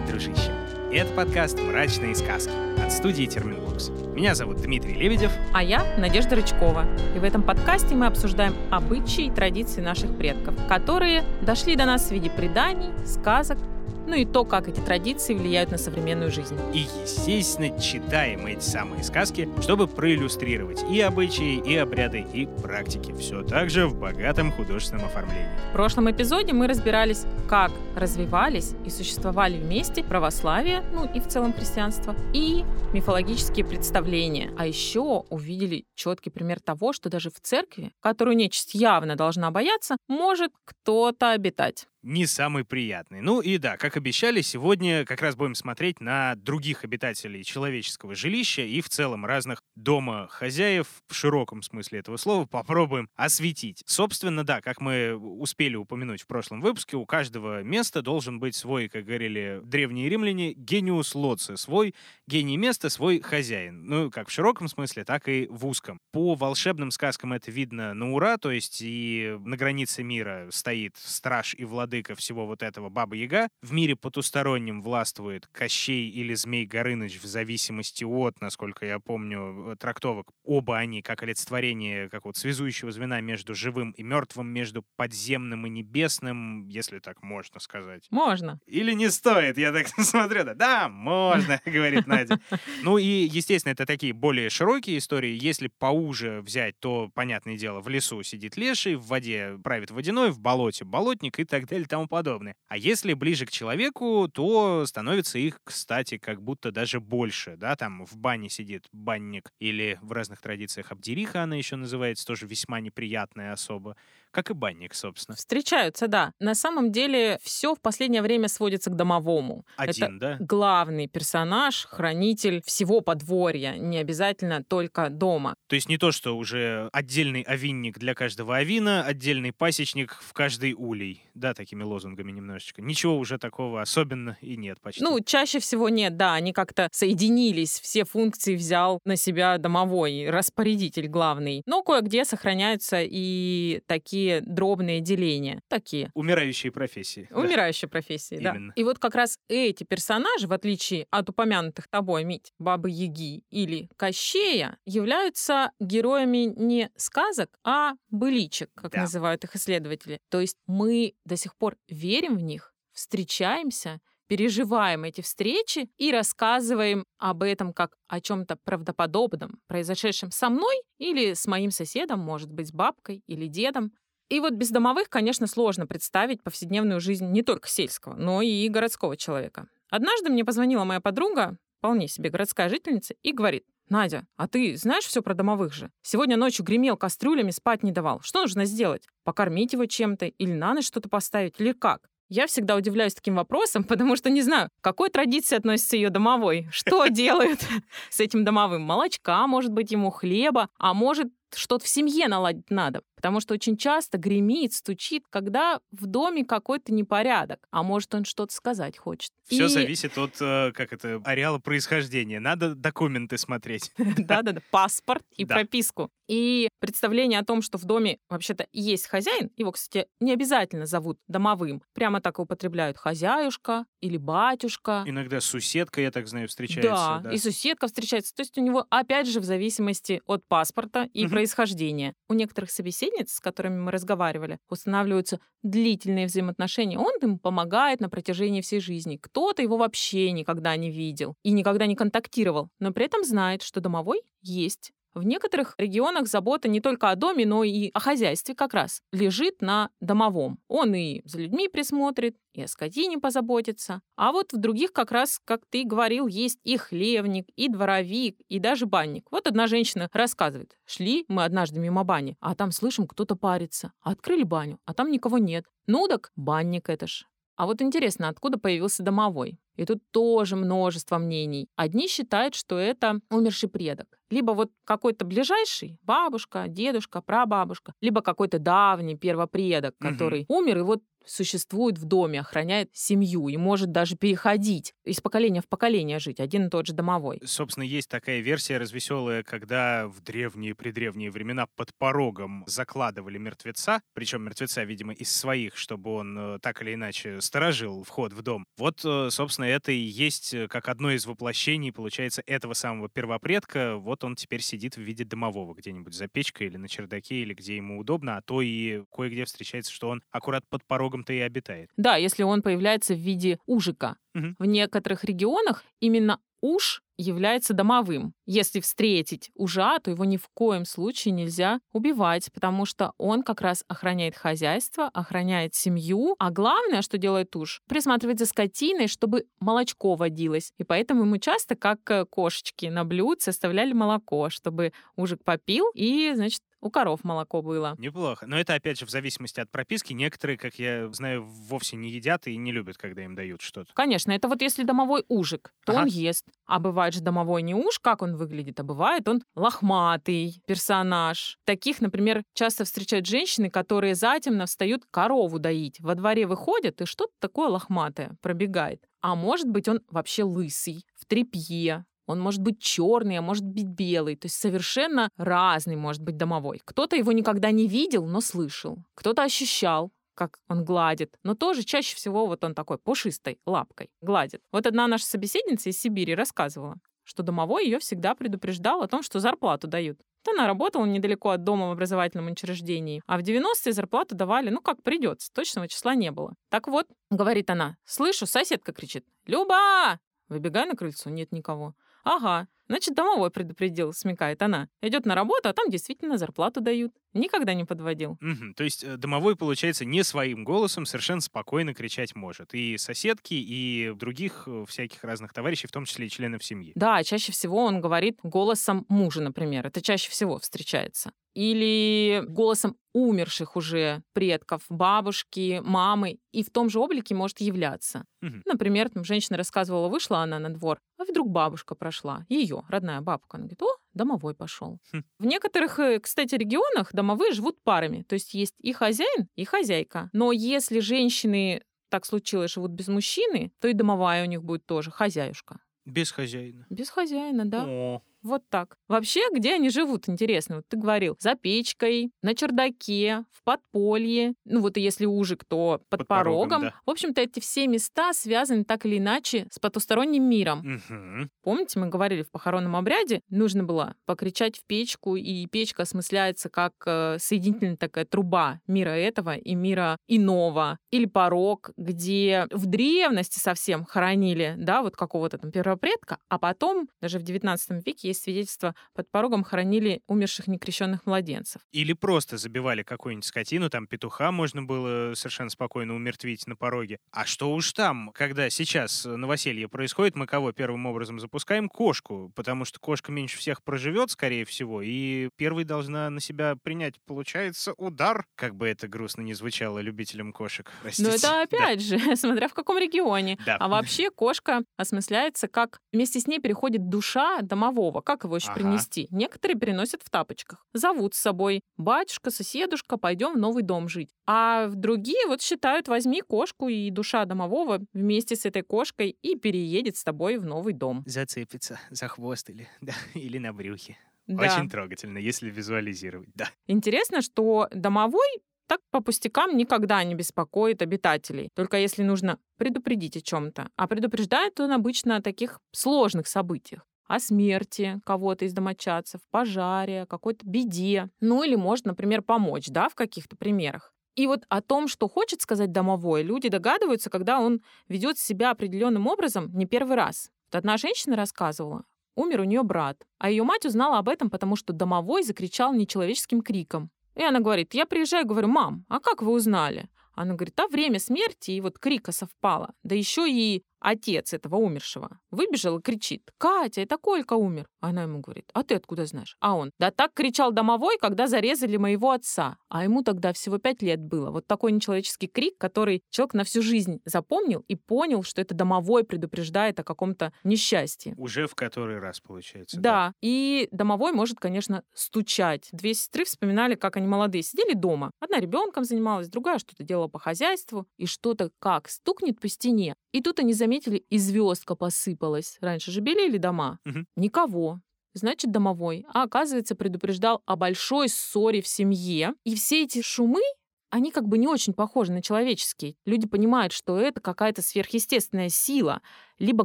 Привет, дружище! Это подкаст «Мрачные сказки» от студии Терминвокс. Меня зовут Дмитрий Лебедев. А я Надежда Рычкова. И в этом подкасте мы обсуждаем обычаи и традиции наших предков, которые дошли до нас в виде преданий, сказок, ну и то, как эти традиции влияют на современную жизнь. И, естественно, читаем эти самые сказки, чтобы проиллюстрировать и обычаи, и обряды, и практики. Все так же в богатом художественном оформлении. В прошлом эпизоде мы разбирались, как развивались и существовали вместе православие, ну и в целом христианство, и мифологические представления. А еще увидели четкий пример того, что даже в церкви, которую нечисть явно должна бояться, может кто-то обитать не самый приятный. Ну и да, как обещали, сегодня как раз будем смотреть на других обитателей человеческого жилища и в целом разных дома хозяев в широком смысле этого слова попробуем осветить. Собственно, да, как мы успели упомянуть в прошлом выпуске, у каждого места должен быть свой, как говорили древние римляне, гениус лоци, свой гений места, свой хозяин. Ну, как в широком смысле, так и в узком. По волшебным сказкам это видно на ура, то есть и на границе мира стоит страж и владыка всего вот этого Баба Яга. В мире потустороннем властвует Кощей или Змей Горыныч в зависимости от, насколько я помню, трактовок. Оба они как олицетворение как вот связующего звена между живым и мертвым, между подземным и небесным, если так можно сказать. Можно. Или не стоит, я так смотрю. Да, да можно, говорит Надя. Ну и, естественно, это такие более широкие истории. Если поуже взять, то, понятное дело, в лесу сидит леший, в воде правит водяной, в болоте болотник и так далее и тому подобное. А если ближе к человеку, то становится их, кстати, как будто даже больше, да, там в бане сидит банник или в разных традициях Абдериха она еще называется, тоже весьма неприятная особа как и банник, собственно. Встречаются, да. На самом деле все в последнее время сводится к домовому. Один, Это да? главный персонаж, хранитель всего подворья, не обязательно только дома. То есть не то, что уже отдельный овинник для каждого овина, отдельный пасечник в каждый улей. Да, такими лозунгами немножечко. Ничего уже такого особенно и нет почти. Ну, чаще всего нет, да. Они как-то соединились, все функции взял на себя домовой, распорядитель главный. Но кое-где сохраняются и такие такие дробные деления. Такие. Умирающие профессии. Умирающие да. профессии, да. Именно. И вот как раз эти персонажи, в отличие от упомянутых тобой, Мить, Бабы Яги или Кощея, являются героями не сказок, а быличек, как да. называют их исследователи. То есть мы до сих пор верим в них, встречаемся переживаем эти встречи и рассказываем об этом как о чем-то правдоподобном, произошедшем со мной или с моим соседом, может быть, с бабкой или дедом. И вот без домовых, конечно, сложно представить повседневную жизнь не только сельского, но и городского человека. Однажды мне позвонила моя подруга, вполне себе городская жительница, и говорит, Надя, а ты знаешь все про домовых же? Сегодня ночью гремел кастрюлями, спать не давал. Что нужно сделать? Покормить его чем-то или на ночь что-то поставить? Или как? Я всегда удивляюсь таким вопросом, потому что не знаю, к какой традиции относится ее домовой. Что делают с этим домовым? Молочка, может быть, ему хлеба, а может что-то в семье наладить надо, потому что очень часто гремит, стучит, когда в доме какой-то непорядок, а может он что-то сказать хочет. Все и... зависит от, э, как это, ареала происхождения. Надо документы смотреть. Да-да-да, паспорт и прописку. И представление о том, что в доме вообще-то есть хозяин, его, кстати, не обязательно зовут домовым, прямо так и употребляют хозяюшка или батюшка. Иногда суседка, я так знаю, встречается. Да, и суседка встречается. То есть у него, опять же, в зависимости от паспорта и происхождения. У некоторых собеседниц, с которыми мы разговаривали, устанавливаются длительные взаимоотношения. Он им помогает на протяжении всей жизни. Кто-то его вообще никогда не видел и никогда не контактировал, но при этом знает, что домовой есть. В некоторых регионах забота не только о доме, но и о хозяйстве как раз лежит на домовом. Он и за людьми присмотрит, и о скотине позаботится. А вот в других как раз, как ты говорил, есть и хлевник, и дворовик, и даже банник. Вот одна женщина рассказывает. Шли мы однажды мимо бани, а там слышим, кто-то парится. Открыли баню, а там никого нет. Ну так банник это ж. А вот интересно, откуда появился домовой? И тут тоже множество мнений. Одни считают, что это умерший предок. Либо вот какой-то ближайший, бабушка, дедушка, прабабушка, либо какой-то давний первопредок, который угу. умер, и вот существует в доме, охраняет семью и может даже переходить из поколения в поколение жить, один и тот же домовой. Собственно, есть такая версия развеселая, когда в древние предревние времена под порогом закладывали мертвеца, причем мертвеца, видимо, из своих, чтобы он э, так или иначе сторожил вход в дом. Вот, э, собственно, это и есть э, как одно из воплощений, получается, этого самого первопредка. Вот он теперь сидит в виде домового где-нибудь за печкой или на чердаке, или где ему удобно, а то и кое-где встречается, что он аккурат под порогом-то и обитает. Да, если он появляется в виде ужика. Мгм. В некоторых регионах именно уж является домовым. Если встретить ужа, то его ни в коем случае нельзя убивать, потому что он как раз охраняет хозяйство, охраняет семью, а главное, что делает уж, присматривает за скотиной, чтобы молочко водилось. И поэтому ему часто, как э, кошечки на блюдце, оставляли молоко, чтобы ужик попил и, значит, у коров молоко было. Неплохо. Но это, опять же, в зависимости от прописки. Некоторые, как я знаю, вовсе не едят и не любят, когда им дают что-то. Конечно, это вот если домовой ужик, то Ага. он ест. А бывает же домовой не уж, как он выглядит, а бывает он лохматый персонаж. Таких, например, часто встречают женщины, которые затемно встают корову доить. Во дворе выходят, и что-то такое лохматое пробегает. А может быть, он вообще лысый, в тряпье, он может быть черный, а может быть белый. То есть совершенно разный может быть домовой. Кто-то его никогда не видел, но слышал. Кто-то ощущал, как он гладит, но тоже чаще всего вот он такой пушистой лапкой гладит. Вот одна наша собеседница из Сибири рассказывала, что домовой ее всегда предупреждал о том, что зарплату дают. Вот Она работала недалеко от дома в образовательном учреждении, а в 90-е зарплату давали, ну, как придется, точного числа не было. Так вот, говорит она, слышу, соседка кричит, «Люба!» Выбегаю на крыльцо, нет никого. Ага, значит, домовой предупредил, смекает она. Идет на работу, а там действительно зарплату дают. Никогда не подводил. Мгм. То есть э, домовой, получается, не своим голосом совершенно спокойно кричать может. И соседки, и других э, всяких разных товарищей, в том числе и членов семьи. Да, чаще всего он говорит голосом мужа, например. Это чаще всего встречается. Или голосом умерших уже предков, бабушки, мамы, и в том же облике может являться. Мгм. Например, там женщина рассказывала, вышла она на двор, а вдруг бабушка прошла, ее родная бабка. Она говорит, о, домовой пошел. Хм. В некоторых, э, кстати, регионах домовые живут парами, то есть есть и хозяин, и хозяйка. Но если женщины так случилось, живут без мужчины, то и домовая у них будет тоже хозяюшка. Без хозяина. Без хозяина, да. О, Вот так. Вообще, где они живут, интересно. Вот ты говорил, за печкой, на чердаке, в подполье. Ну вот и если ужик, то под, Под порогом, порогом. да. В общем-то, эти все места связаны так или иначе с потусторонним миром. мгм. Помните, мы говорили в похоронном обряде, нужно было покричать в печку, и печка осмысляется как э, соединительная такая труба мира этого и мира иного. Или порог, где в древности совсем хоронили, да, вот какого-то там первопредка, а потом, даже в 19 веке есть свидетельство, под порогом хоронили умерших некрещенных младенцев. Или просто забивали какую-нибудь скотину, там петуха можно было совершенно спокойно умертвить на пороге. А что уж там, когда сейчас новоселье происходит, мы кого первым образом запускаем? Кошку, потому что кошка меньше всех проживет, скорее всего, и первой должна на себя принять, получается, удар, как бы это грустно не звучало любителям кошек. Простите. Но это Да. опять же, смотря в каком регионе. Да. А вообще кошка осмысляется как вместе с ней переходит душа домового. Как его еще Ага. принести? Некоторые переносят в тапочках. Зовут с собой батюшка, соседушка, пойдем в новый дом жить. А другие вот считают, возьми кошку, и душа домового вместе с этой кошкой и переедет с тобой в новый дом. Зацепится за хвост или, да, или на брюхе. Да. Очень трогательно, если визуализировать, да. Интересно, что домовой так по пустякам никогда не беспокоит обитателей. Только если нужно предупредить о чем-то. А предупреждает он обычно о таких сложных событиях. О смерти кого-то из домочадцев, пожаре, какой-то беде. Ну или может, например, помочь, да, в каких-то примерах. И вот о том, что хочет сказать домовой, люди догадываются, когда он ведет себя определенным образом не первый раз. Вот одна женщина рассказывала, умер у нее брат, а ее мать узнала об этом, потому что домовой закричал нечеловеческим криком. И она говорит, я приезжаю, говорю, мам, а как вы узнали? Она говорит, а время смерти и вот крика совпало. Да еще и отец этого умершего выбежал и кричит, Катя, это Колька умер. Она ему говорит, а ты откуда знаешь? А он, да так кричал домовой, когда зарезали моего отца. А ему тогда всего пять лет было. Вот такой нечеловеческий крик, который человек на всю жизнь запомнил и понял, что это домовой предупреждает о каком-то несчастье. Уже в который раз, получается. Да, и домовой может, конечно, стучать. Две сестры вспоминали, как они молодые сидели дома. Одна ребенком занималась, другая что-то делала по хозяйству, и что-то как стукнет по стене. И тут они заметили, и звездка посыпалась. Раньше же белели дома. Мгм. Никого. Значит, домовой. А оказывается, предупреждал о большой ссоре в семье. И все эти шумы они как бы не очень похожи на человеческие. Люди понимают, что это какая-то сверхъестественная сила, либо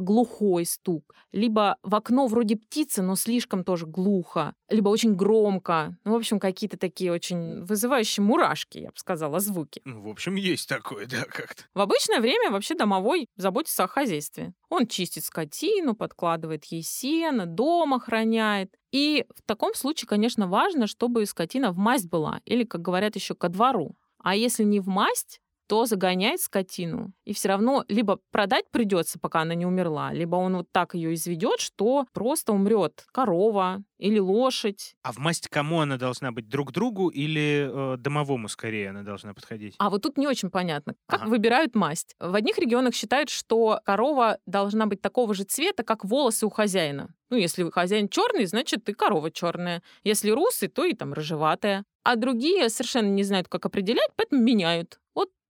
глухой стук, либо в окно вроде птицы, но слишком тоже глухо, либо очень громко. Ну, в общем, какие-то такие очень вызывающие мурашки, я бы сказала, звуки. Ну, в общем, есть такое, да, как-то. В обычное время вообще домовой заботится о хозяйстве. Он чистит скотину, подкладывает ей сено, дом охраняет. И в таком случае, конечно, важно, чтобы скотина в масть была, или, как говорят еще, ко двору. А если не в масть, то загоняет скотину. И все равно либо продать придется, пока она не умерла, либо он вот так ее изведет, что просто умрет корова или лошадь. А в масть кому она должна быть? Друг другу или э, домовому скорее она должна подходить? А вот тут не очень понятно, как Ага. выбирают масть. В одних регионах считают, что корова должна быть такого же цвета, как волосы у хозяина. Ну, если хозяин черный, значит и корова черная. Если русый, то и там рыжеватая. А другие совершенно не знают, как определять, поэтому меняют.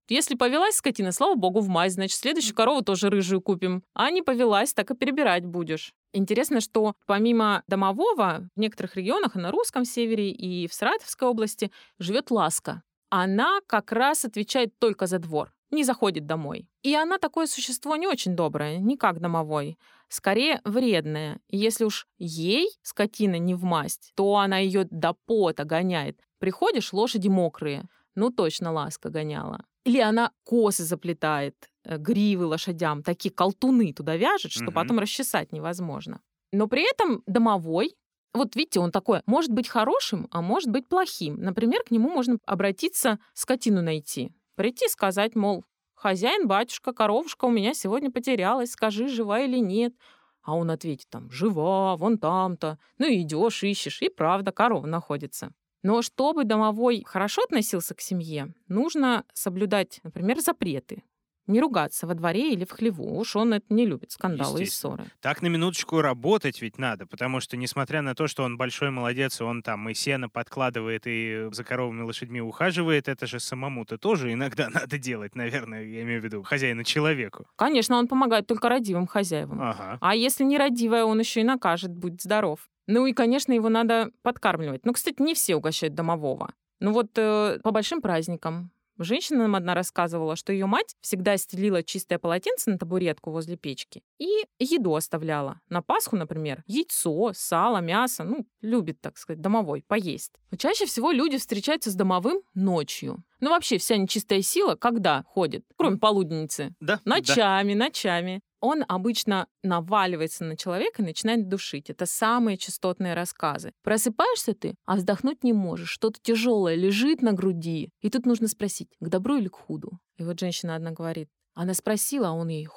Если повелась скотина, слава богу, в мазь, значит, следующую корову тоже рыжую купим. А не повелась, так и перебирать будешь. Интересно, что помимо домового, в некоторых регионах, и на русском севере, и в Саратовской области, живет ласка. Она как раз отвечает только за двор, не заходит домой. И она такое существо не очень доброе, не как домовой. Скорее, вредное. И если уж ей скотина не в масть, то она ее до пота гоняет. Приходишь, лошади мокрые. Ну, точно ласка гоняла. Или она косы заплетает, э, гривы лошадям, такие колтуны туда вяжет, что Мгм. потом расчесать невозможно. Но при этом домовой, вот видите, он такой, может быть хорошим, а может быть плохим. Например, к нему можно обратиться, скотину найти. Прийти и сказать, мол, хозяин, батюшка, коровушка у меня сегодня потерялась, скажи, жива или нет. А он ответит там, жива, вон там-то. Ну и идешь, ищешь, и правда, корова находится. Но чтобы домовой хорошо относился к семье, нужно соблюдать, например, запреты. Не ругаться во дворе или в хлеву. Уж он это не любит, скандалы и ссоры. Так на минуточку работать ведь надо, потому что, несмотря на то, что он большой молодец, он там и сено подкладывает, и за коровами лошадьми ухаживает, это же самому-то тоже иногда надо делать, наверное, я имею в виду хозяину человеку. Конечно, он помогает только родивым хозяевам. Ага. А если не родивая, он еще и накажет, будь здоров. Ну и, конечно, его надо подкармливать. Ну, кстати, не все угощают домового. Ну вот э, по большим праздникам. Женщина нам одна рассказывала, что ее мать всегда стелила чистое полотенце на табуретку возле печки и еду оставляла. На Пасху, например, яйцо, сало, мясо. Ну, любит, так сказать, домовой, поесть. Но чаще всего люди встречаются с домовым ночью. Ну, вообще, вся нечистая сила когда ходит? Кроме полуденницы. Да, да. Ночами, ночами. Он обычно наваливается на человека и начинает душить. Это самые частотные рассказы. Просыпаешься ты, а вздохнуть не можешь. Что-то тяжелое лежит на груди. И тут нужно спросить, к добру или к худу? И вот женщина одна говорит. Она спросила, а он ей.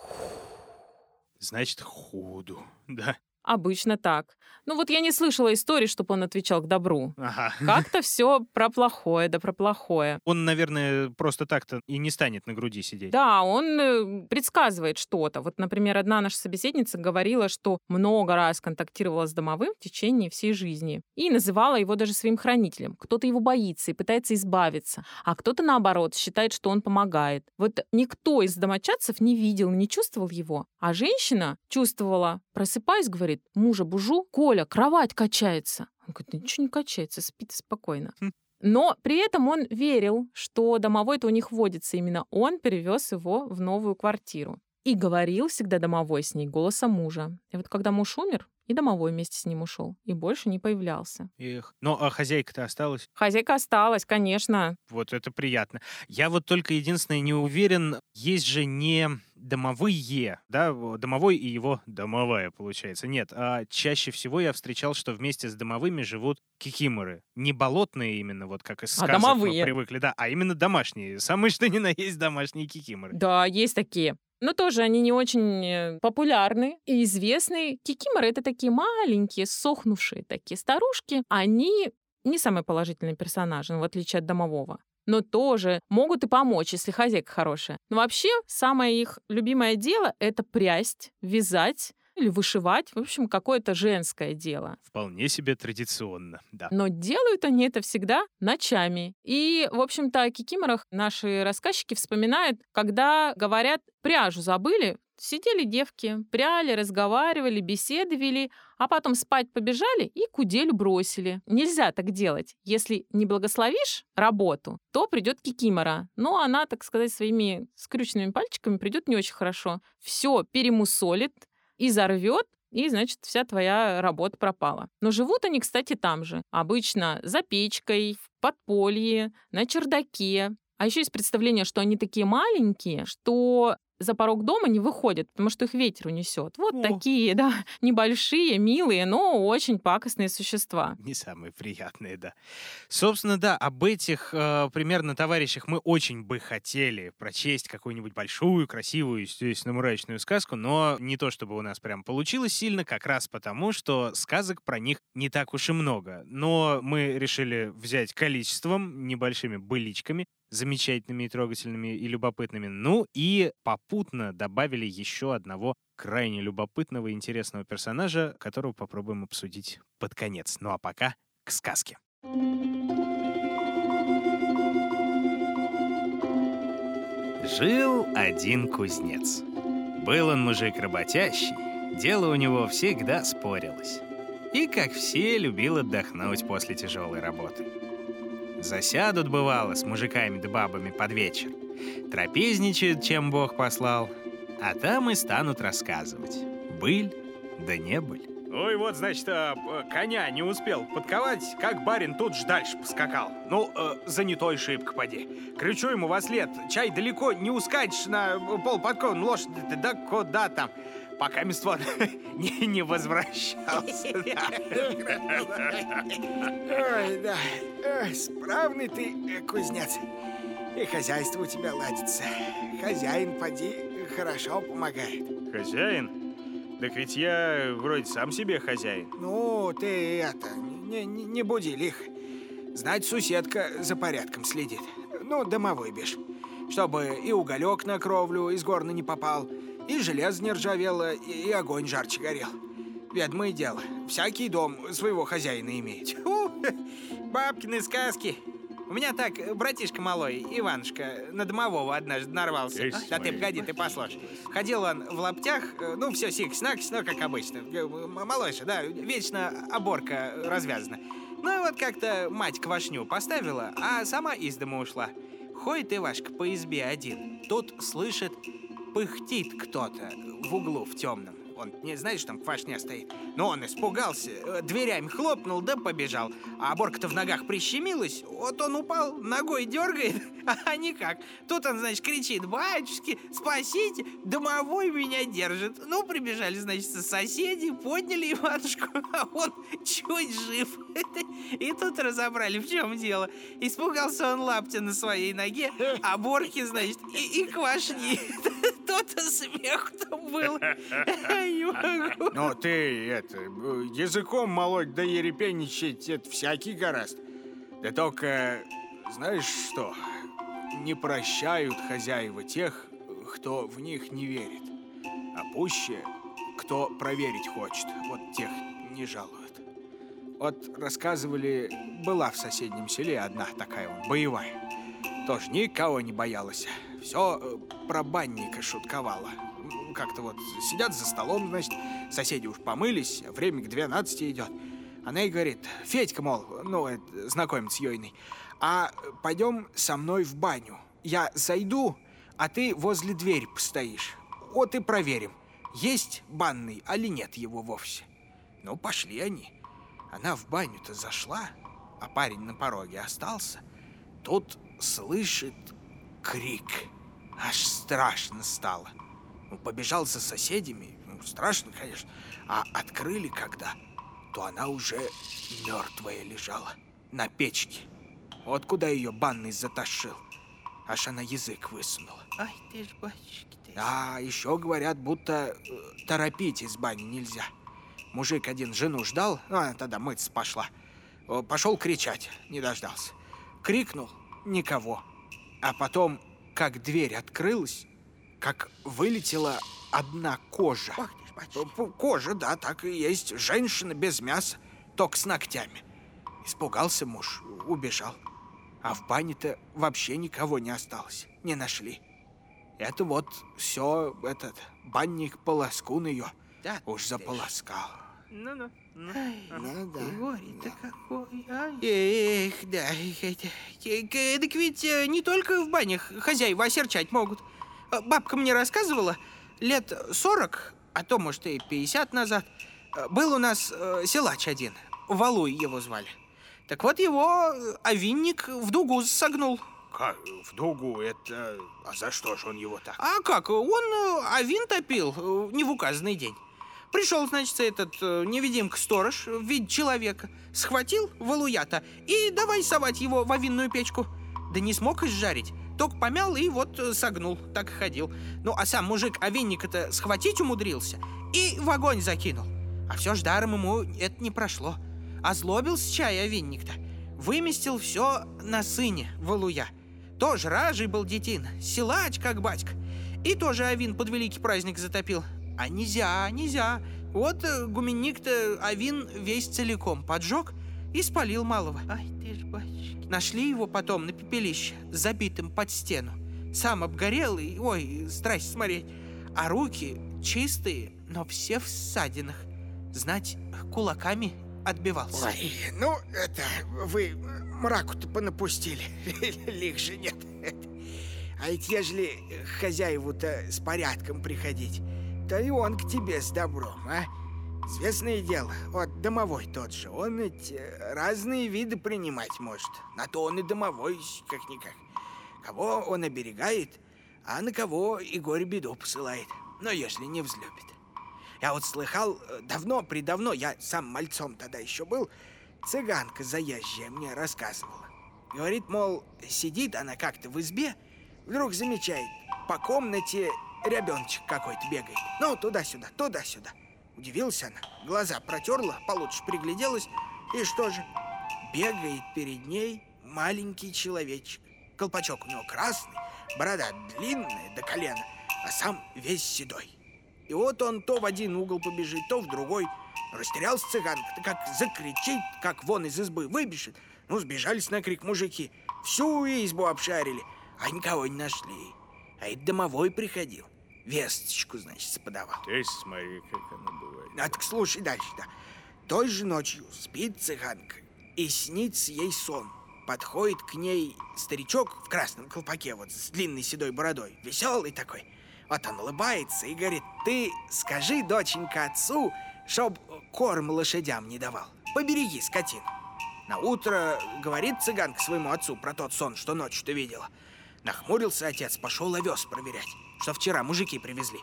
Значит, худу. Да. Обычно так. Ну вот я не слышала истории, чтобы он отвечал к добру. Ага. Как-то все про плохое, да про плохое. Он, наверное, просто так-то и не станет на груди сидеть. Да, он э, предсказывает что-то. Вот, например, одна наша собеседница говорила, что много раз контактировала с домовым в течение всей жизни и называла его даже своим хранителем. Кто-то его боится и пытается избавиться, а кто-то, наоборот, считает, что он помогает. Вот никто из домочадцев не видел, не чувствовал его, а женщина чувствовала. Просыпаясь, говорит, мужа бужу, Коля, кровать качается. Он говорит, «Да ничего не качается, спит спокойно. Хм. Но при этом он верил, что домовой-то у них водится. Именно он перевез его в новую квартиру. И говорил всегда домовой с ней голосом мужа. И вот когда муж умер, и домовой вместе с ним ушел. И больше не появлялся. Эх. Ну, а хозяйка-то осталась. Хозяйка осталась, конечно. Вот это приятно. Я вот только единственное не уверен, есть же не домовые, да, домовой и его домовая, получается. Нет, а чаще всего я встречал, что вместе с домовыми живут кикиморы. Не болотные именно, вот как из А сказок мы домовые. привыкли, да, а именно домашние. Самые что ни на есть домашние кикиморы. Да, есть такие. Но тоже они не очень э, популярны и известны. Кикиморы — это такие маленькие, сохнувшие такие старушки. Они не самые положительные персонажи, ну, в отличие от домового. Но тоже могут и помочь, если хозяйка хорошая. Но вообще, самое их любимое дело — это прясть, вязать или вышивать. В общем, какое-то женское дело. Вполне себе традиционно, да. Но делают они это всегда ночами. И, в общем-то, о кикиморах наши рассказчики вспоминают, когда говорят, пряжу забыли, Сидели девки, пряли, разговаривали, беседовали, а потом спать побежали и кудель бросили. Нельзя так делать. Если не благословишь работу, то придет кикимора. Но она, так сказать, своими скрюченными пальчиками придет не очень хорошо. Все перемусолит и зарвет, и, значит, вся твоя работа пропала. Но живут они, кстати, там же. Обычно за печкой, в подполье, на чердаке. А еще есть представление, что они такие маленькие, что за порог дома не выходят, потому что их ветер унесет. Вот О. такие, да, небольшие, милые, но очень пакостные существа. Не самые приятные, да. Собственно, да, об этих э, примерно товарищах мы очень бы хотели прочесть какую-нибудь большую, красивую, естественно, мрачную сказку, но не то чтобы у нас прям получилось сильно, как раз потому, что сказок про них не так уж и много. Но мы решили взять количеством, небольшими быличками, замечательными и трогательными и любопытными. Ну и попутно добавили еще одного крайне любопытного и интересного персонажа, которого попробуем обсудить под конец. Ну а пока к сказке. Жил один кузнец. Был он мужик работящий, дело у него всегда спорилось. И, как все, любил отдохнуть после тяжелой работы. Засядут, бывало, с мужиками да бабами под вечер. Трапезничают, чем Бог послал. А там и станут рассказывать. Быль, да не быль. Ой, вот, значит, э, коня не успел подковать, как барин тут ж дальше поскакал. Ну, э, занятой шибко поди. Кричу ему во след, чай далеко не ускачешь на пол подкован лошади, да куда там пока место не, не возвращался. Ой, да. Справный ты, э, кузнец. И хозяйство у тебя ладится. Хозяин, поди, хорошо помогает. Хозяин? Так ведь я вроде сам себе хозяин. Ну, ты это, не, не, не буди лих. Знать, суседка за порядком следит. Ну, домовой бишь. Чтобы и уголек на кровлю из горна не попал, и железо не ржавело, и огонь жарче горел. Ведомое дело, всякий дом своего хозяина имеет. Фу, бабкины сказки. У меня так братишка малой, Иванушка, на домового однажды нарвался. Есть да ты погоди, ты послушай. Ходил он в лаптях, ну, все сикс-накс, ну, как обычно. Малойша, да, вечно оборка развязана. Ну, и вот как-то мать квашню поставила, а сама из дома ушла. Ходит Ивашка по избе один. Тут слышит, пыхтит кто-то в углу в темном. Он не знает, что там квашня стоит. Но он испугался, э, дверями хлопнул, да побежал. А оборка-то в ногах прищемилась. Вот он упал, ногой дергает, а никак. Тут он, значит, кричит, батюшки, спасите, домовой меня держит. Ну, прибежали, значит, соседи, подняли Иванушку, а он чуть жив. И тут разобрали, в чем дело. Испугался он лаптя на своей ноге, а борки, значит, и, и квашни. То-то смех там был. Ну, ты, это, языком молоть да ерепенничать, это всякий гораст. Да только, знаешь что, не прощают хозяева тех, кто в них не верит. А пуще, кто проверить хочет, вот тех не жалуют. Вот рассказывали, была в соседнем селе одна такая вот, боевая. Тоже никого не боялась. Все э, про банника шутковала как-то вот сидят за столом, значит, соседи уж помылись, время к 12 идет. Она и говорит, Федька, мол, ну, это, знакомец с Йойной, а пойдем со мной в баню. Я зайду, а ты возле двери постоишь. Вот и проверим, есть банный, али нет его вовсе. Ну, пошли они. Она в баню-то зашла, а парень на пороге остался. Тут слышит крик. Аж страшно стало. Ну, побежал за соседями, ну, страшно, конечно. А открыли когда, то она уже мертвая лежала на печке. Вот куда ее банный затащил. Аж она язык высунула. Ай, ты ж, батюшки ты. А еще говорят, будто э, торопить из бани нельзя. Мужик один жену ждал, ну, она тогда мыться пошла. Пошел кричать, не дождался. Крикнул, никого. А потом, как дверь открылась, как вылетела одна кожа. батюшки? Кожа, да, так и есть. Женщина без мяса, только с ногтями. Испугался муж, убежал. А в бане-то вообще никого не осталось, не нашли. Это вот все этот банник полоскун ее да, уж заполоскал. Ну-ну. Ну, ну да. Горе-то какое, а? Эх, да, так ведь э, не только в банях хозяева осерчать могут. Э, бабка мне рассказывала, лет сорок, а то, может, и пятьдесят назад, э, был у нас силач один, Валуй его звали. Так вот его овинник в дугу согнул. Как? В дугу? Это... А за что же он его так? А как? Он овин топил не в указанный день. Пришел, значит, этот э, невидимка-сторож в виде человека, схватил валуята и давай совать его в овинную печку. Да не смог изжарить, только помял и вот э, согнул, так и ходил. Ну, а сам мужик овинника-то схватить умудрился и в огонь закинул. А все ж даром ему это не прошло. Озлобился чай овинник-то. Выместил все на сыне Валуя. Тоже ражий был детин, силач, как батька. И тоже Авин под великий праздник затопил. А нельзя, нельзя. Вот э, гуменник-то Авин весь целиком поджег и спалил малого. Ай ты ж, батюшки. Нашли его потом на пепелище, забитым под стену. Сам обгорелый, ой, страсть смотреть. А руки чистые, но все в ссадинах. Знать, кулаками отбивался. Ой, ну, это, вы мраку-то понапустили. Лих же нет. А ведь ежели хозяеву-то с порядком приходить, то и он к тебе с добром, а? Известное дело, вот домовой тот же, он ведь э, разные виды принимать может. На то он и домовой, как-никак. Кого он оберегает, а на кого и горе-беду посылает, но если не взлюбит. Я вот слыхал, э, давно-предавно, я сам мальцом тогда еще был, цыганка заезжая мне рассказывала. Говорит, мол, сидит она как-то в избе, вдруг замечает, по комнате ребеночек какой-то бегает. Ну, туда-сюда, туда-сюда. Удивилась она, глаза протерла, получше пригляделась. И что же? Бегает перед ней маленький человечек. Колпачок у него красный, борода длинная до колена, а сам весь седой. И вот он то в один угол побежит, то в другой. Растерялся цыганка, как закричит, как вон из избы выбежит. Ну, сбежались на крик мужики. Всю избу обшарили, а никого не нашли. А и домовой приходил. Весточку, значит, подавал. Ты смотри, как оно бывает. А так слушай дальше, да. Той же ночью спит цыганка, и снится ей сон. Подходит к ней старичок в красном колпаке, вот с длинной седой бородой, веселый такой. Вот он улыбается и говорит, ты скажи, доченька, отцу, чтоб корм лошадям не давал. Побереги скотину. На утро говорит цыганка своему отцу про тот сон, что ночью-то видела. Нахмурился отец, пошел овес проверять, что вчера мужики привезли.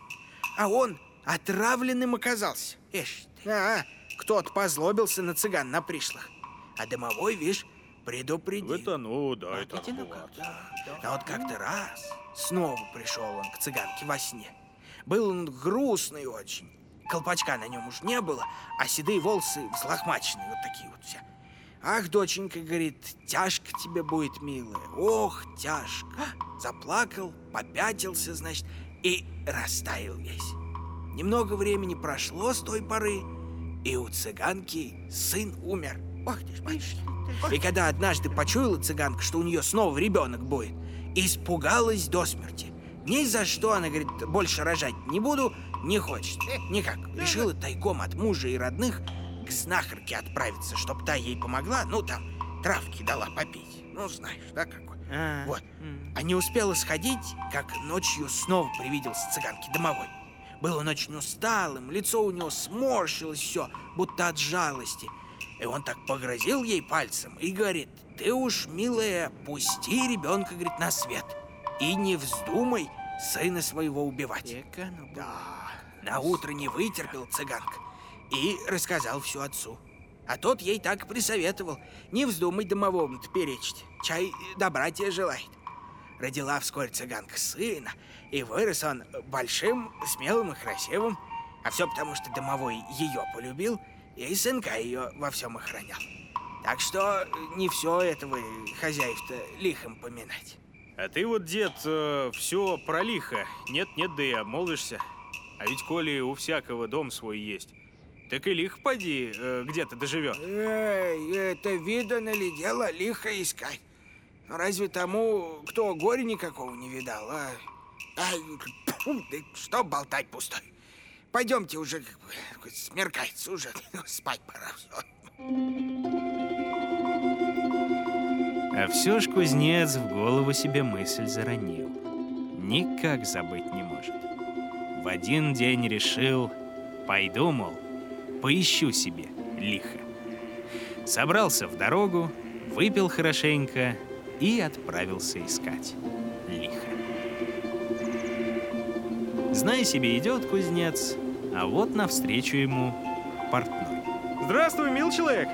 А он отравленным оказался. Ишь ты. А, кто-то позлобился на цыган на пришлых. А домовой, видишь, предупредил. Это ну, да, вот это ну, как, да. А вот как-то раз снова пришел он к цыганке во сне. Был он грустный очень. Колпачка на нем уж не было, а седые волосы взлохмаченные, вот такие вот все. Ах, доченька, говорит, тяжко тебе будет, милая. Ох, тяжко. Заплакал, попятился, значит, и растаял весь. Немного времени прошло с той поры, и у цыганки сын умер. Ох ты ж, батюшки. И когда однажды почуяла цыганка, что у нее снова ребенок будет, испугалась до смерти. Ни за что, она говорит, больше рожать не буду, не хочет. Никак. Решила тайком от мужа и родных к знахарке отправиться, чтоб та ей помогла, ну, там, травки дала попить. Ну, знаешь, да, какой. А, вот. А не успела сходить, как ночью снова привиделся цыганке домовой. Был он очень усталым, лицо у него сморщилось все, будто от жалости. И он так погрозил ей пальцем и говорит, ты уж, милая, пусти ребенка, говорит, на свет. И не вздумай сына своего убивать. Да. На утро не вытерпел цыганка и рассказал все отцу. А тот ей так присоветовал. Не вздумай домовому-то перечить. Чай добра тебе желает. Родила вскоре цыганка сына, и вырос он большим, смелым и красивым. А все потому, что домовой ее полюбил, и сынка ее во всем охранял. Так что не все этого хозяев-то лихом поминать. А ты вот, дед, э, все про лихо. Нет-нет, да и обмолвишься. А ведь коли у всякого дом свой есть, так и лих поди э, где-то доживет. Эй, это видано ли дело лихо искать? Разве тому, кто горя никакого не видал, а? Ай, фу, да что болтать пустой? Пойдемте уже, смеркается уже, спать пора. А все ж кузнец в голову себе мысль заронил. Никак забыть не может. В один день решил, пойду, мол, поищу себе лихо. Собрался в дорогу, выпил хорошенько и отправился искать лихо. Зная себе, идет кузнец, а вот навстречу ему портной. Здравствуй, мил человек.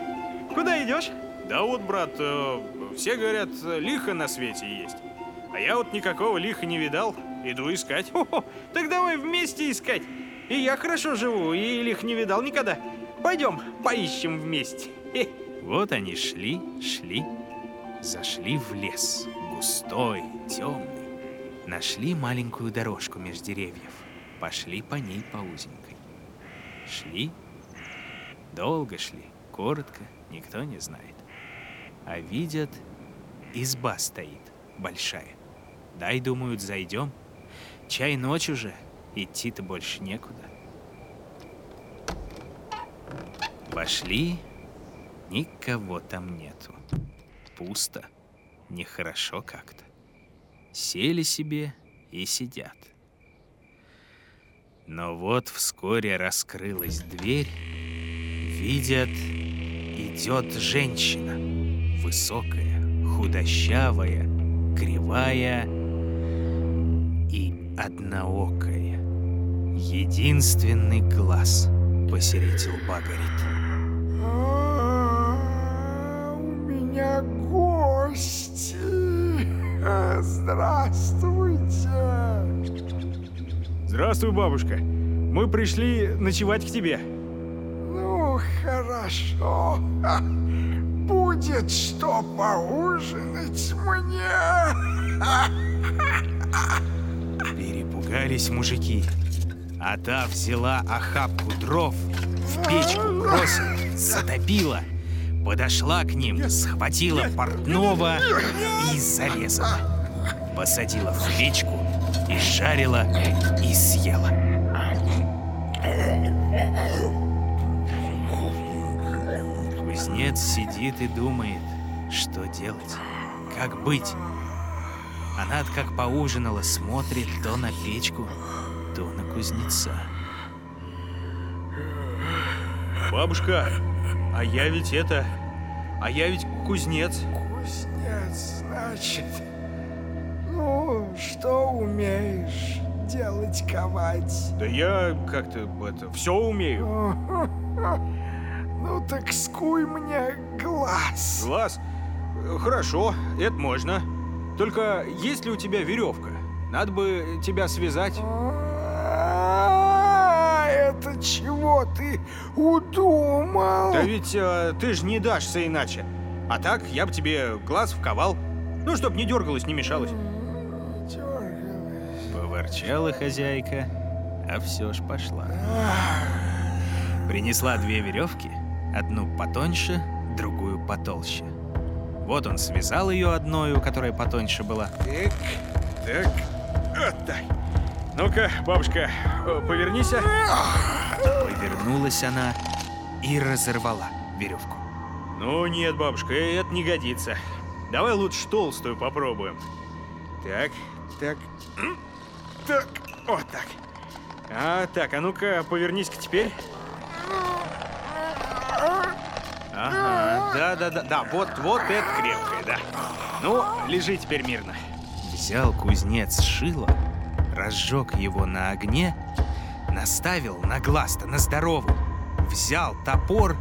Куда идешь? Да вот, брат, э, все говорят, лихо на свете есть. А я вот никакого лиха не видал. Иду искать. О, так давай вместе искать. И я хорошо живу, и лих не видал никогда. Пойдем, поищем вместе. Вот они шли, шли, зашли в лес. Густой, темный. Нашли маленькую дорожку меж деревьев. Пошли по ней по узенькой. Шли, долго шли, коротко, никто не знает. А видят, изба стоит, большая. Дай, думают, зайдем. Чай ночь уже, идти-то больше некуда. Вошли, никого там нету. Пусто, нехорошо как-то. Сели себе и сидят. Но вот вскоре раскрылась дверь, видят, идет женщина, высокая, худощавая, кривая и одноокая. Единственный глаз посередил лба А, У меня гости. Здравствуйте. Здравствуй, бабушка. Мы пришли ночевать к тебе. Ну, хорошо. Будет что поужинать мне. Перепугались мужики. А та взяла охапку дров, в печку бросила, затопила, подошла к ним, схватила портного и зарезала. Посадила в печку и жарила, и съела. Кузнец сидит и думает, что делать, как быть. Она как поужинала, смотрит то на печку, то на кузнеца. Бабушка, а я ведь это... А я ведь кузнец. Кузнец, значит. Ну, что умеешь делать, ковать? Да я как-то это все умею. Ну так скуй мне глаз. Глаз? Хорошо, это можно. Только есть ли у тебя веревка? Надо бы тебя связать. Чего ты удумал? Да ведь э, ты же не дашься иначе. А так я бы тебе глаз вковал. Ну, чтоб не дергалось, не мешалось. Дёргалась. Поворчала хозяйка, а все ж пошла. Принесла две веревки, одну потоньше, другую потолще. Вот он связал ее одною, которая потоньше была. Так, так, вот так. Ну-ка, бабушка, повернись. Повернулась она и разорвала веревку. Ну нет, бабушка, это не годится. Давай лучше толстую попробуем. Так, так, так, вот так. А, так, а ну-ка, повернись-ка теперь. Ага, да-да-да, да, вот, вот это крепкое, да. Ну, лежи теперь мирно. Взял кузнец шило, разжег его на огне, наставил на глаз-то, на здоровую, взял топор,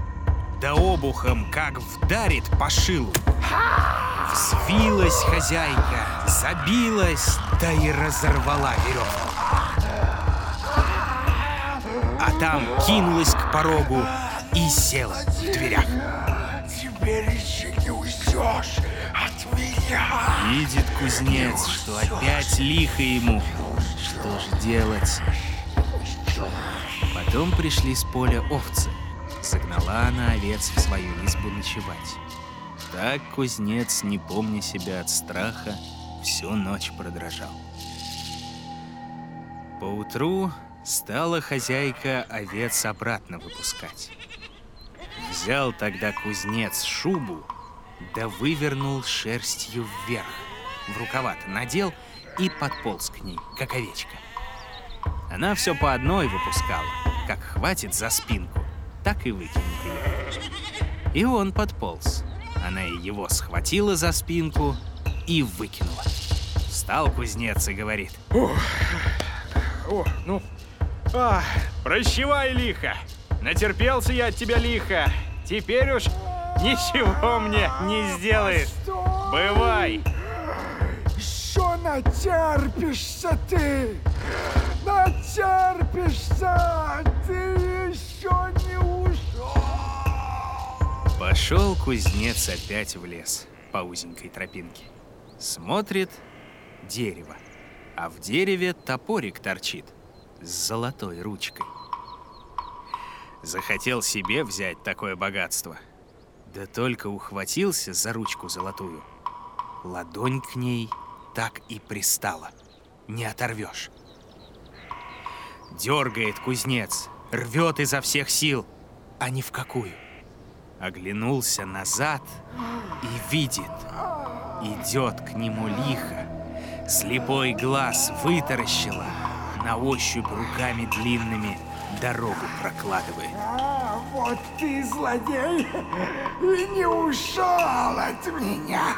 да обухом как вдарит по шилу. Взвилась хозяйка, забилась, да и разорвала веревку. А там кинулась к порогу и села в дверях. Теперь еще не уйдешь от меня. Видит кузнец, что опять лихо ему. Что ж делать? Потом пришли с поля овцы. Загнала она овец в свою избу ночевать. Так кузнец, не помня себя от страха, всю ночь продрожал. Поутру стала хозяйка овец обратно выпускать. Взял тогда кузнец шубу, да вывернул шерстью вверх. В рукава надел и подполз к ней, как овечка. Она все по одной выпускала, как хватит за спинку, так и выкинет ее. И он подполз. Она и его схватила за спинку и выкинула. Встал кузнец и говорит. О, о ну, а, прощевай, лихо. Натерпелся я от тебя лихо. Теперь уж ничего мне не сделает. Бывай. Что натерпишься ты? Натерпишься, ты еще не ушел. Пошел кузнец опять в лес по узенькой тропинке. Смотрит дерево, а в дереве топорик торчит с золотой ручкой. Захотел себе взять такое богатство. Да только ухватился за ручку золотую. Ладонь к ней так и пристала. Не оторвешь. Дергает кузнец, рвет изо всех сил, а ни в какую. Оглянулся назад и видит, идет к нему лихо. Слепой глаз вытаращила, на ощупь руками длинными дорогу прокладывает. А, вот ты, злодей, и не ушел от меня.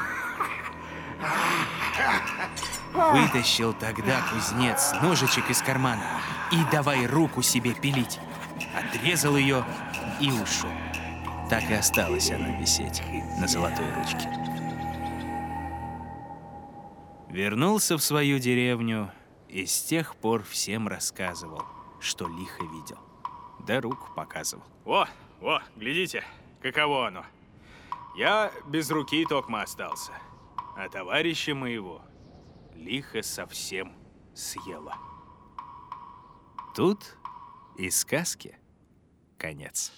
Вытащил тогда кузнец ножичек из кармана и давай руку себе пилить. Отрезал ее и ушел. Так и осталась она висеть на золотой ручке. Вернулся в свою деревню и с тех пор всем рассказывал, что лихо видел. Да руку показывал. О, о, глядите, каково оно. Я без руки токма остался, а товарища моего лихо совсем съела. Тут и сказки конец.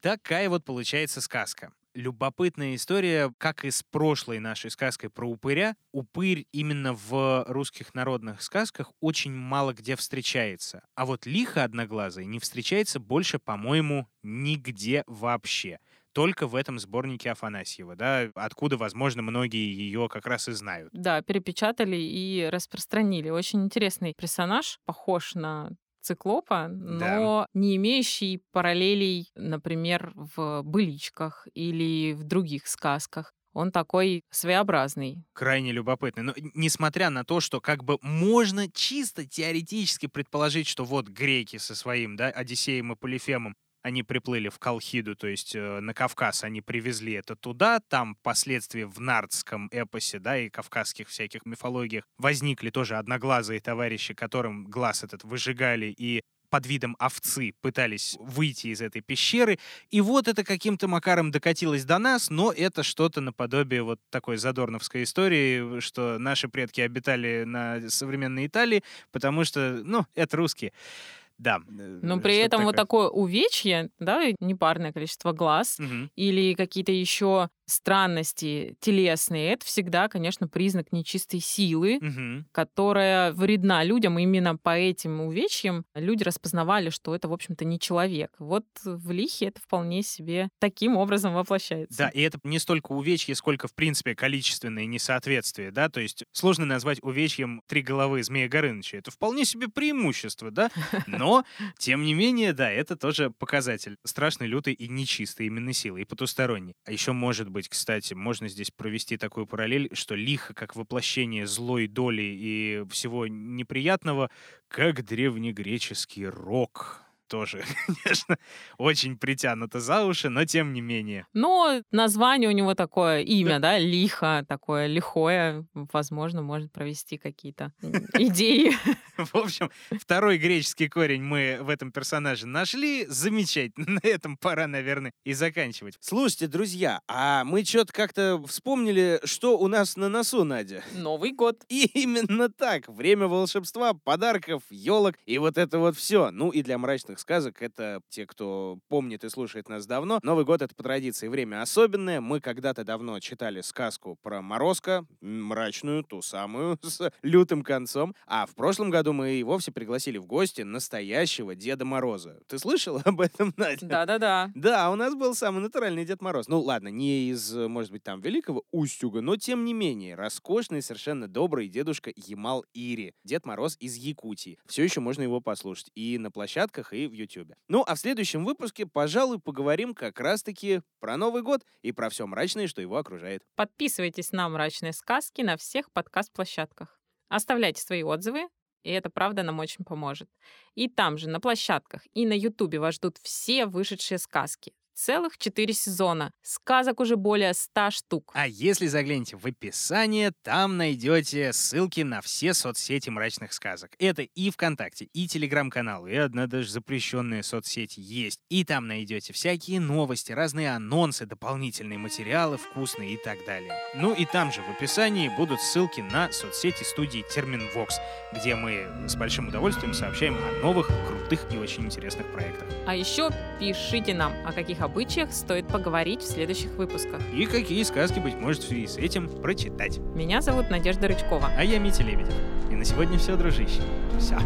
Такая вот получается сказка. Любопытная история, как и с прошлой нашей сказкой про упыря. Упырь именно в русских народных сказках очень мало где встречается. А вот лихо одноглазый не встречается больше, по-моему, нигде вообще только в этом сборнике Афанасьева, да, откуда, возможно, многие ее как раз и знают. Да, перепечатали и распространили. Очень интересный персонаж, похож на циклопа, но да. не имеющий параллелей, например, в быличках или в других сказках. Он такой своеобразный. Крайне любопытный. Но несмотря на то, что как бы можно чисто теоретически предположить, что вот греки со своим, да, Одиссеем и Полифемом они приплыли в Колхиду, то есть э, на Кавказ они привезли это туда, там впоследствии в нардском эпосе, да, и кавказских всяких мифологиях возникли тоже одноглазые товарищи, которым глаз этот выжигали и под видом овцы пытались выйти из этой пещеры. И вот это каким-то макаром докатилось до нас, но это что-то наподобие вот такой задорновской истории, что наши предки обитали на современной Италии, потому что, ну, это русские. Да. Э, Но при этом такое. вот такое увечье, да, непарное количество глаз угу. или какие-то еще странности телесные, это всегда, конечно, признак нечистой силы, угу. которая вредна людям. именно по этим увечьям люди распознавали, что это, в общем-то, не человек. Вот в лихе это вполне себе таким образом воплощается. Да, и это не столько увечье, сколько, в принципе, количественное несоответствие, да, то есть сложно назвать увечьем три головы Змея Горыныча. Это вполне себе преимущество, да, но, тем не менее, да, это тоже показатель страшной, лютой и нечистой именно силы, и потусторонней. А еще может быть быть, кстати, можно здесь провести такую параллель, что лихо как воплощение злой доли и всего неприятного, как древнегреческий рок. Тоже, конечно, очень притянуто за уши, но тем не менее. Но название у него такое, имя, да, лихо, такое лихое, возможно, может провести какие-то идеи. В общем, второй греческий корень мы в этом персонаже нашли. Замечательно. На этом пора, наверное, и заканчивать. Слушайте, друзья, а мы что-то как-то вспомнили, что у нас на носу, Надя. Новый год. И именно так. Время волшебства, подарков, елок и вот это вот все. Ну и для мрачных сказок это те, кто помнит и слушает нас давно. Новый год — это по традиции время особенное. Мы когда-то давно читали сказку про Морозко, мрачную, ту самую, с лютым концом. А в прошлом году мы и вовсе пригласили в гости настоящего Деда Мороза. Ты слышала об этом, Надя? Да-да-да. Да, у нас был самый натуральный Дед Мороз. Ну ладно, не из, может быть, там великого Устюга, но тем не менее, роскошный, совершенно добрый дедушка Ямал Ири. Дед Мороз из Якутии. Все еще можно его послушать и на площадках, и в Ютубе. Ну, а в следующем выпуске, пожалуй, поговорим как раз-таки про Новый год и про все мрачное, что его окружает. Подписывайтесь на «Мрачные сказки» на всех подкаст-площадках. Оставляйте свои отзывы, и это правда нам очень поможет. И там же, на площадках и на Ютубе вас ждут все вышедшие сказки целых 4 сезона. Сказок уже более 100 штук. А если заглянете в описание, там найдете ссылки на все соцсети мрачных сказок. Это и ВКонтакте, и Телеграм-канал, и одна даже запрещенная соцсеть есть. И там найдете всякие новости, разные анонсы, дополнительные материалы, вкусные и так далее. Ну и там же в описании будут ссылки на соцсети студии Терминвокс, где мы с большим удовольствием сообщаем о новых, крутых и очень интересных проектах. А еще пишите нам, о каких обычаях стоит поговорить в следующих выпусках. И какие сказки, быть может, в связи с этим прочитать. Меня зовут Надежда Рычкова. А я Митя Лебедев. И на сегодня все, дружище. Все.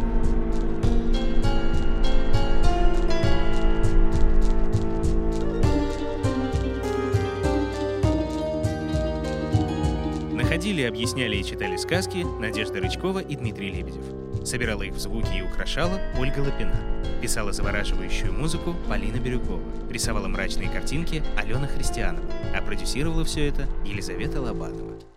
Находили, объясняли и читали сказки Надежда Рычкова и Дмитрий Лебедев. Собирала их в звуки и украшала Ольга Лапина. Писала завораживающую музыку Полина Бирюкова. Рисовала мрачные картинки Алена Христианова. А продюсировала все это Елизавета Лобанова.